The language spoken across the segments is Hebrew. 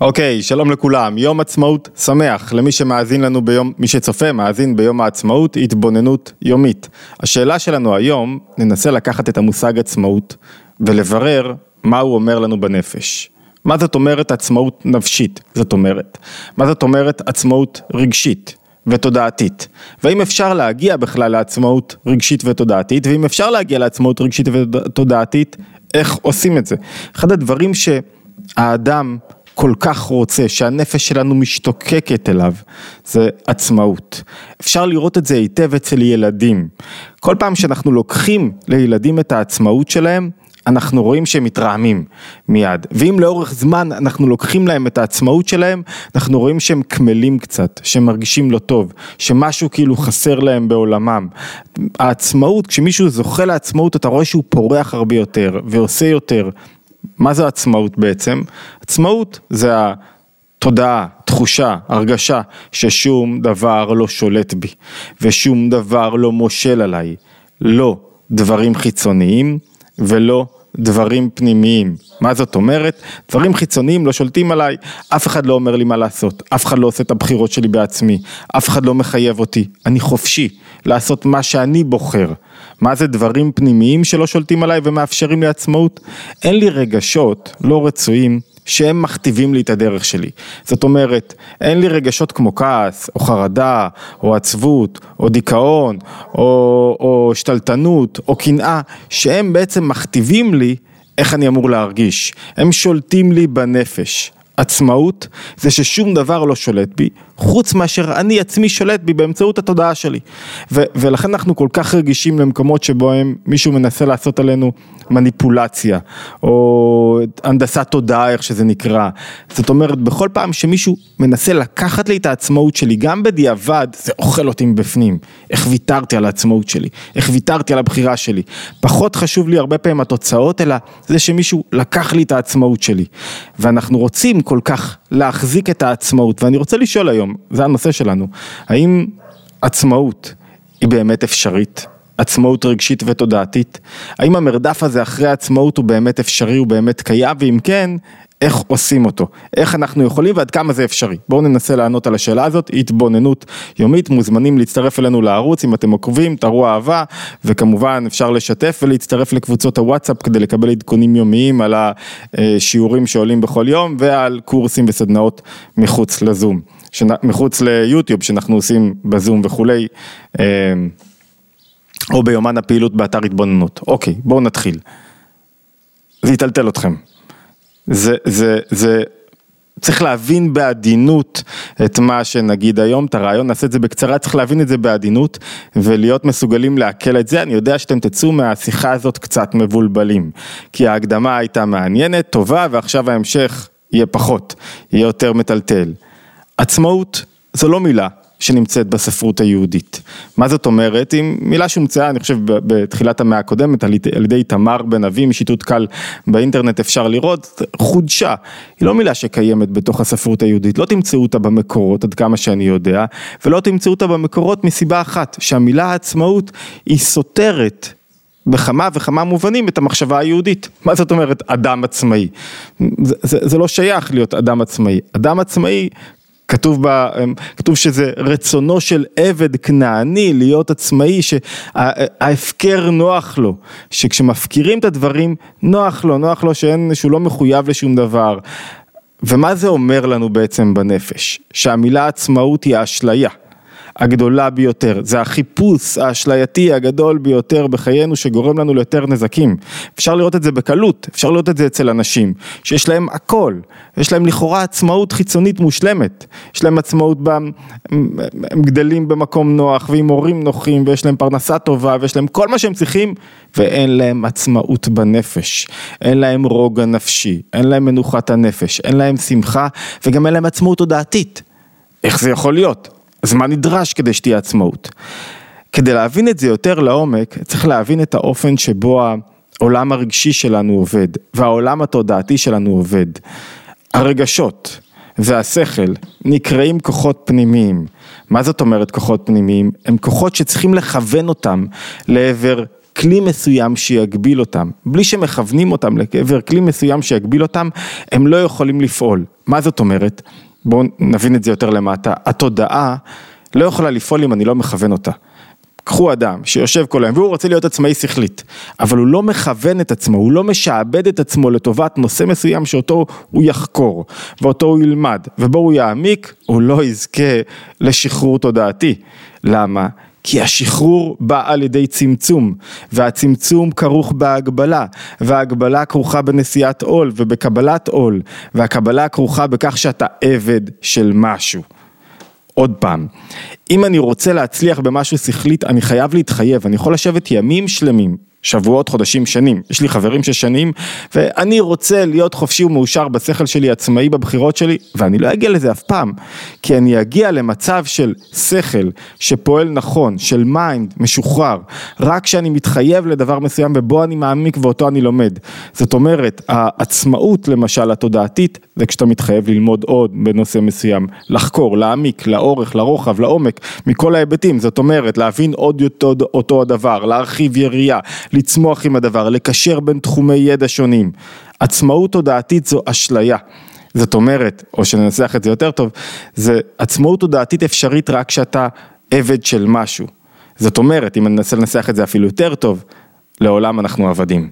אוקיי, שלום לכולם, יום עצמאות שמח למי שמאזין לנו ביום, מי שצופה, מאזין ביום העצמאות, התבוננות יומית. השאלה שלנו היום, ננסה לקחת את המושג עצמאות ולברר מה הוא אומר לנו בנפש. מה זאת אומרת עצמאות נפשית, זאת אומרת? מה זאת אומרת עצמאות רגשית ותודעתית? והאם אפשר להגיע בכלל לעצמאות רגשית ותודעתית? ואם אפשר להגיע לעצמאות רגשית ותודעתית, איך עושים את זה? אחד הדברים שהאדם כל כך רוצה, שהנפש שלנו משתוקקת אליו, זה עצמאות. אפשר לראות את זה היטב אצל ילדים. כל פעם שאנחנו לוקחים לילדים את העצמאות שלהם, אנחנו רואים שהם מתרעמים מיד, ואם לאורך זמן אנחנו לוקחים להם את העצמאות שלהם, אנחנו רואים שהם קמלים קצת, שהם מרגישים לא טוב, שמשהו כאילו חסר להם בעולמם. העצמאות, כשמישהו זוכה לעצמאות אתה רואה שהוא פורח הרבה יותר ועושה יותר. מה זה עצמאות בעצם? עצמאות זה התודעה, תחושה, הרגשה ששום דבר לא שולט בי ושום דבר לא מושל עליי, לא דברים חיצוניים ולא דברים פנימיים. מה זאת אומרת? דברים חיצוניים לא שולטים עליי, אף אחד לא אומר לי מה לעשות, אף אחד לא עושה את הבחירות שלי בעצמי, אף אחד לא מחייב אותי, אני חופשי לעשות מה שאני בוחר. מה זה דברים פנימיים שלא שולטים עליי ומאפשרים לי עצמאות? אין לי רגשות לא רצויים שהם מכתיבים לי את הדרך שלי. זאת אומרת, אין לי רגשות כמו כעס, או חרדה, או עצבות, או דיכאון, או, או שתלטנות, או קנאה, שהם בעצם מכתיבים לי איך אני אמור להרגיש. הם שולטים לי בנפש. עצמאות זה ששום דבר לא שולט בי, חוץ מאשר אני עצמי שולט בי באמצעות התודעה שלי. ו- ולכן אנחנו כל כך רגישים למקומות שבו הם, מישהו מנסה לעשות עלינו מניפולציה, או הנדסת תודעה איך שזה נקרא. זאת אומרת, בכל פעם שמישהו מנסה לקחת לי את העצמאות שלי, גם בדיעבד, זה אוכל אותי מבפנים. איך ויתרתי על העצמאות שלי, איך ויתרתי על הבחירה שלי. פחות חשוב לי הרבה פעמים התוצאות, אלא זה שמישהו לקח לי את העצמאות שלי. ואנחנו רוצים כל כך להחזיק את העצמאות, ואני רוצה לשאול היום, זה הנושא שלנו, האם עצמאות היא באמת אפשרית? עצמאות רגשית ותודעתית? האם המרדף הזה אחרי עצמאות הוא באמת אפשרי, הוא באמת קיים, ואם כן, איך עושים אותו, איך אנחנו יכולים ועד כמה זה אפשרי. בואו ננסה לענות על השאלה הזאת, התבוננות יומית, מוזמנים להצטרף אלינו לערוץ אם אתם עוקבים, תראו אהבה, וכמובן אפשר לשתף ולהצטרף לקבוצות הוואטסאפ כדי לקבל עדכונים יומיים על השיעורים שעולים בכל יום ועל קורסים וסדנאות מחוץ לזום, מחוץ ליוטיוב שאנחנו עושים בזום וכולי. או ביומן הפעילות באתר התבוננות. אוקיי, בואו נתחיל. זה יטלטל אתכם. זה, זה, זה, צריך להבין בעדינות את מה שנגיד היום, את הרעיון, נעשה את זה בקצרה, צריך להבין את זה בעדינות ולהיות מסוגלים לעכל את זה, אני יודע שאתם תצאו מהשיחה הזאת קצת מבולבלים, כי ההקדמה הייתה מעניינת, טובה, ועכשיו ההמשך יהיה פחות, יהיה יותר מטלטל. עצמאות זו לא מילה, שנמצאת בספרות היהודית. מה זאת אומרת? היא מילה שהומצאה, אני חושב, בתחילת המאה הקודמת, על ידי תמר בן אבי, משיטוט קל באינטרנט אפשר לראות, חודשה. היא לא מילה שקיימת בתוך הספרות היהודית, לא תמצאו אותה במקורות, עד כמה שאני יודע, ולא תמצאו אותה במקורות מסיבה אחת, שהמילה עצמאות היא סותרת בכמה וכמה מובנים את המחשבה היהודית. מה זאת אומרת אדם עצמאי? זה, זה, זה לא שייך להיות אדם עצמאי. אדם עצמאי כתוב, בה, אמ, כתוב שזה רצונו של עבד כנעני להיות עצמאי, שההפקר נוח לו, שכשמפקירים את הדברים נוח לו, נוח לו שאין, שהוא לא מחויב לשום דבר. ומה זה אומר לנו בעצם בנפש? שהמילה עצמאות היא האשליה. הגדולה ביותר, זה החיפוש האשלייתי הגדול ביותר בחיינו שגורם לנו ליותר נזקים. אפשר לראות את זה בקלות, אפשר לראות את זה אצל אנשים, שיש להם הכל, יש להם לכאורה עצמאות חיצונית מושלמת, יש להם עצמאות, ב... הם גדלים במקום נוח ועם הורים נוחים ויש להם פרנסה טובה ויש להם כל מה שהם צריכים ואין להם עצמאות בנפש, אין להם רוגע נפשי, אין להם מנוחת הנפש, אין להם שמחה וגם אין להם עצמאות תודעתית. איך זה יכול להיות? אז מה נדרש כדי שתהיה עצמאות? כדי להבין את זה יותר לעומק, צריך להבין את האופן שבו העולם הרגשי שלנו עובד, והעולם התודעתי שלנו עובד. הרגשות והשכל נקראים כוחות פנימיים. מה זאת אומרת כוחות פנימיים? הם כוחות שצריכים לכוון אותם לעבר כלי מסוים שיגביל אותם. בלי שמכוונים אותם לעבר כלי מסוים שיגביל אותם, הם לא יכולים לפעול. מה זאת אומרת? בואו נבין את זה יותר למטה. התודעה לא יכולה לפעול אם אני לא מכוון אותה. קחו אדם שיושב כל היום והוא רוצה להיות עצמאי שכלית, אבל הוא לא מכוון את עצמו, הוא לא משעבד את עצמו לטובת נושא מסוים שאותו הוא יחקור, ואותו הוא ילמד, ובו הוא יעמיק, הוא לא יזכה לשחרור תודעתי. למה? כי השחרור בא על ידי צמצום, והצמצום כרוך בהגבלה, וההגבלה כרוכה בנשיאת עול ובקבלת עול, והקבלה כרוכה בכך שאתה עבד של משהו. עוד פעם, אם אני רוצה להצליח במשהו שכלית, אני חייב להתחייב, אני יכול לשבת ימים שלמים, שבועות, חודשים, שנים. יש לי חברים ששנים, ואני רוצה להיות חופשי ומאושר בשכל שלי, עצמאי בבחירות שלי, ואני לא אגיע לזה אף פעם, כי אני אגיע למצב של שכל שפועל נכון, של mind משוחרר, רק כשאני מתחייב לדבר מסוים ובו אני מעמיק ואותו אני לומד. זאת אומרת, העצמאות למשל התודעתית, זה כשאתה מתחייב ללמוד עוד בנושא מסוים, לחקור, להעמיק, לאורך, לרוחב, לעומק, מכל ההיבטים, זאת אומרת, להבין עוד אותו, אותו הדבר, להרחיב יריעה. לצמוח עם הדבר, לקשר בין תחומי ידע שונים. עצמאות תודעתית זו אשליה. זאת אומרת, או שננסח את זה יותר טוב, זה עצמאות תודעתית אפשרית רק כשאתה עבד של משהו. זאת אומרת, אם אני אנסה לנסח את זה אפילו יותר טוב, לעולם אנחנו עבדים.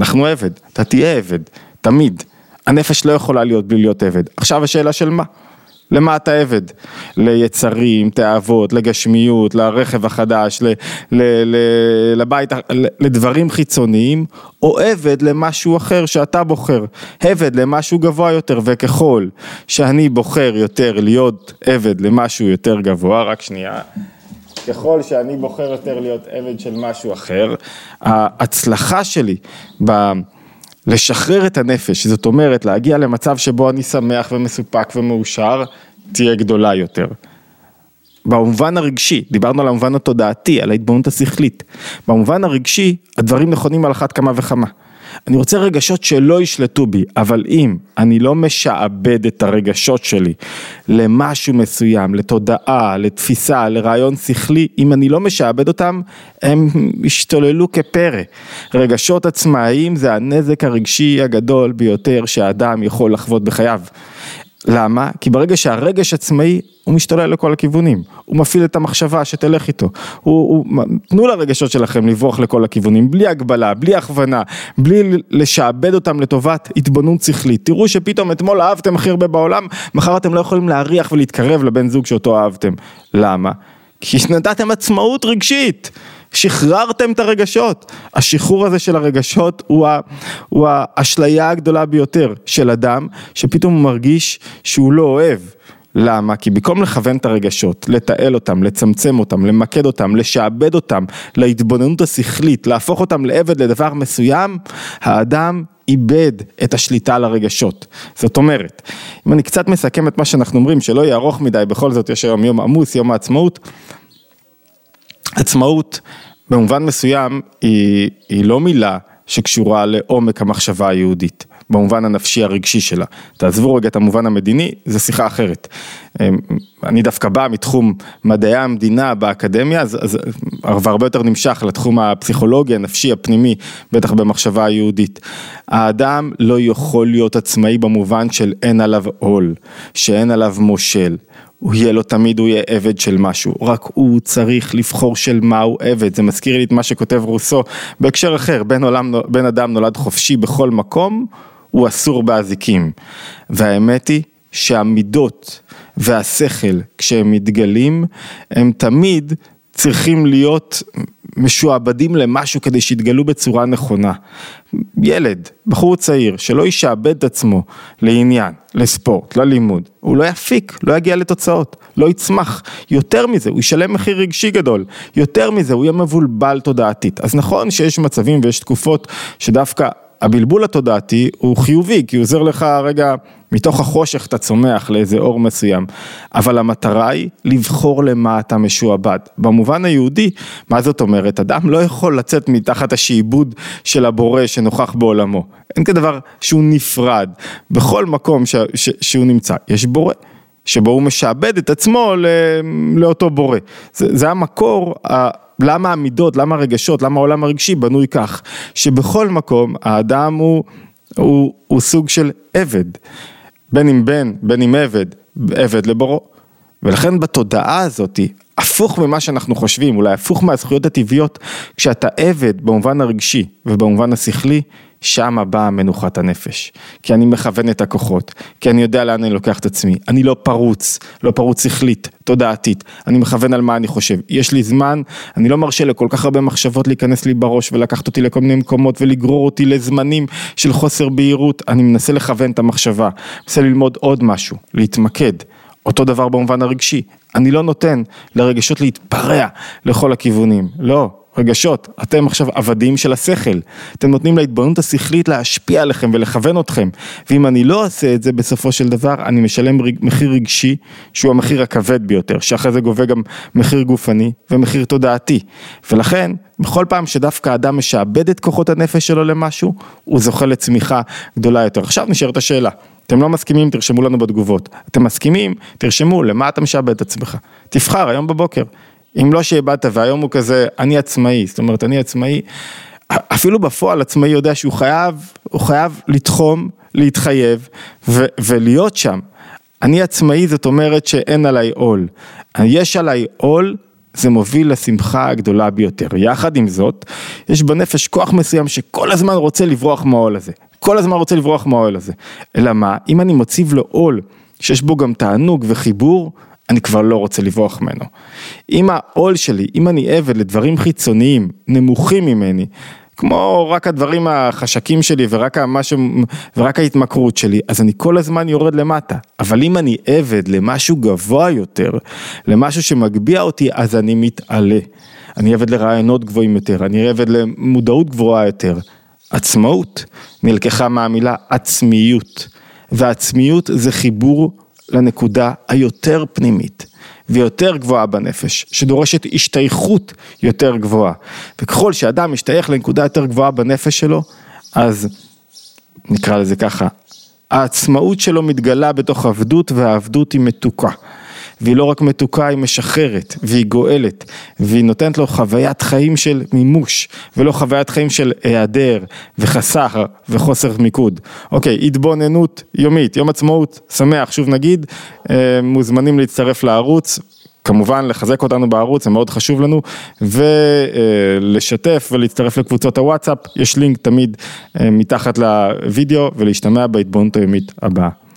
אנחנו עבד, אתה תהיה עבד, תמיד. הנפש לא יכולה להיות בלי להיות עבד. עכשיו השאלה של מה? למה אתה עבד? ליצרים, תאוות, לגשמיות, לרכב החדש, ל, ל, ל, לבית, לדברים חיצוניים, או עבד למשהו אחר שאתה בוחר, עבד למשהו גבוה יותר, וככל שאני בוחר יותר להיות עבד למשהו יותר גבוה, רק שנייה. ככל שאני בוחר יותר להיות עבד של משהו אחר, ההצלחה שלי ב... לשחרר את הנפש, זאת אומרת להגיע למצב שבו אני שמח ומסופק ומאושר, תהיה גדולה יותר. במובן הרגשי, דיברנו על המובן התודעתי, על ההתבוננות השכלית. במובן הרגשי, הדברים נכונים על אחת כמה וכמה. אני רוצה רגשות שלא ישלטו בי, אבל אם אני לא משעבד את הרגשות שלי למשהו מסוים, לתודעה, לתפיסה, לרעיון שכלי, אם אני לא משעבד אותם, הם ישתוללו כפרא. רגשות עצמאיים זה הנזק הרגשי הגדול ביותר שהאדם יכול לחוות בחייו. למה? כי ברגע שהרגש עצמאי, הוא משתולל לכל הכיוונים, הוא מפעיל את המחשבה שתלך איתו, הוא, הוא, תנו לרגשות שלכם לברוח לכל הכיוונים, בלי הגבלה, בלי הכוונה, בלי לשעבד אותם לטובת התבוננות שכלית, תראו שפתאום אתמול אהבתם הכי הרבה בעולם, מחר אתם לא יכולים להריח ולהתקרב לבן זוג שאותו אהבתם, למה? כי נתתם עצמאות רגשית. שחררתם את הרגשות. השחרור הזה של הרגשות הוא, ה, הוא האשליה הגדולה ביותר של אדם, שפתאום הוא מרגיש שהוא לא אוהב. למה? כי במקום לכוון את הרגשות, לתעל אותם, לצמצם אותם, למקד אותם, לשעבד אותם להתבוננות השכלית, להפוך אותם לעבד לדבר מסוים, האדם איבד את השליטה על הרגשות. זאת אומרת, אם אני קצת מסכם את מה שאנחנו אומרים, שלא יהיה ארוך מדי, בכל זאת יש היום יום עמוס, יום העצמאות, עצמאות במובן מסוים היא, היא לא מילה שקשורה לעומק המחשבה היהודית, במובן הנפשי הרגשי שלה. תעזבו רגע את המובן המדיני, זו שיחה אחרת. אני דווקא בא מתחום מדעי המדינה באקדמיה, אז, אז הרבה יותר נמשך לתחום הפסיכולוגי, הנפשי, הפנימי, בטח במחשבה היהודית. האדם לא יכול להיות עצמאי במובן של אין עליו עול, שאין עליו מושל. הוא יהיה לו תמיד, הוא יהיה עבד של משהו, רק הוא צריך לבחור של מה הוא עבד, זה מזכיר לי את מה שכותב רוסו בהקשר אחר, בן, עולם, בן אדם נולד חופשי בכל מקום, הוא אסור באזיקים, והאמת היא שהמידות והשכל כשהם מתגלים, הם תמיד צריכים להיות משועבדים למשהו כדי שיתגלו בצורה נכונה. ילד, בחור צעיר, שלא ישעבד את עצמו לעניין, לספורט, ללימוד, הוא לא יפיק, לא יגיע לתוצאות, לא יצמח. יותר מזה, הוא ישלם מחיר רגשי גדול. יותר מזה, הוא יהיה מבולבל תודעתית. אז נכון שיש מצבים ויש תקופות שדווקא הבלבול התודעתי הוא חיובי, כי הוא עוזר לך רגע, מתוך החושך אתה צומח לאיזה אור מסוים, אבל המטרה היא לבחור למה אתה משועבד. במובן היהודי, מה זאת אומרת? אדם לא יכול לצאת מתחת השעבוד של הבורא שנוכח בעולמו. אין כדבר שהוא נפרד, בכל מקום ש, ש, שהוא נמצא, יש בורא. שבו הוא משעבד את עצמו לאותו בורא. זה, זה המקור למה המידות, למה הרגשות, למה העולם הרגשי בנוי כך, שבכל מקום האדם הוא, הוא, הוא סוג של עבד, בין אם בן, בין אם עבד, עבד לבורו. ולכן בתודעה הזאת, הפוך ממה שאנחנו חושבים, אולי הפוך מהזכויות הטבעיות, כשאתה עבד במובן הרגשי ובמובן השכלי, שמה באה מנוחת הנפש. כי אני מכוון את הכוחות, כי אני יודע לאן אני לוקח את עצמי, אני לא פרוץ, לא פרוץ שכלית, תודעתית, אני מכוון על מה אני חושב. יש לי זמן, אני לא מרשה לכל כך הרבה מחשבות להיכנס לי בראש ולקחת אותי לכל מיני מקומות ולגרור אותי לזמנים של חוסר בהירות, אני מנסה לכוון את המחשבה, מנסה ללמוד עוד משהו, להתמקד. אותו דבר במובן הרגשי, אני לא נותן לרגשות להתפרע לכל הכיוונים, לא, רגשות, אתם עכשיו עבדים של השכל, אתם נותנים להתבוננות השכלית להשפיע עליכם ולכוון אתכם, ואם אני לא עושה את זה בסופו של דבר, אני משלם מחיר רגשי, שהוא המחיר הכבד ביותר, שאחרי זה גובה גם מחיר גופני ומחיר תודעתי, ולכן, בכל פעם שדווקא אדם משעבד את כוחות הנפש שלו למשהו, הוא זוכה לצמיחה גדולה יותר. עכשיו נשארת השאלה. אתם לא מסכימים, תרשמו לנו בתגובות. אתם מסכימים, תרשמו למה אתה משעבד את עצמך. תבחר היום בבוקר. אם לא שאיבדת והיום הוא כזה, אני עצמאי, זאת אומרת, אני עצמאי, אפילו בפועל עצמאי יודע שהוא חייב, הוא חייב לתחום, להתחייב ו- ולהיות שם. אני עצמאי זאת אומרת שאין עליי עול. יש עליי עול, זה מוביל לשמחה הגדולה ביותר. יחד עם זאת, יש בנפש כוח מסוים שכל הזמן רוצה לברוח מהעול הזה. כל הזמן רוצה לברוח מהאוהל הזה. אלא מה, אם אני מציב לו עול שיש בו גם תענוג וחיבור, אני כבר לא רוצה לברוח ממנו. אם העול שלי, אם אני עבד לדברים חיצוניים, נמוכים ממני, כמו רק הדברים החשקים שלי ורק, המשהו, ורק ההתמכרות שלי, אז אני כל הזמן יורד למטה. אבל אם אני עבד למשהו גבוה יותר, למשהו שמגביה אותי, אז אני מתעלה. אני עבד לרעיונות גבוהים יותר, אני עבד למודעות גבוהה יותר. עצמאות נלקחה מהמילה עצמיות, ועצמיות זה חיבור לנקודה היותר פנימית ויותר גבוהה בנפש, שדורשת השתייכות יותר גבוהה. וככל שאדם משתייך לנקודה יותר גבוהה בנפש שלו, אז נקרא לזה ככה, העצמאות שלו מתגלה בתוך עבדות והעבדות היא מתוקה. והיא לא רק מתוקה, היא משחררת, והיא גואלת, והיא נותנת לו חוויית חיים של מימוש, ולא חוויית חיים של היעדר, וחסר, וחוסר מיקוד. אוקיי, התבוננות יומית, יום עצמאות, שמח, שוב נגיד, אה, מוזמנים להצטרף לערוץ. כמובן לחזק אותנו בערוץ, זה מאוד חשוב לנו, ולשתף ולהצטרף לקבוצות הוואטסאפ, יש לינק תמיד אה, מתחת לוידאו ולהשתמע בהתבוננות היומית הבאה.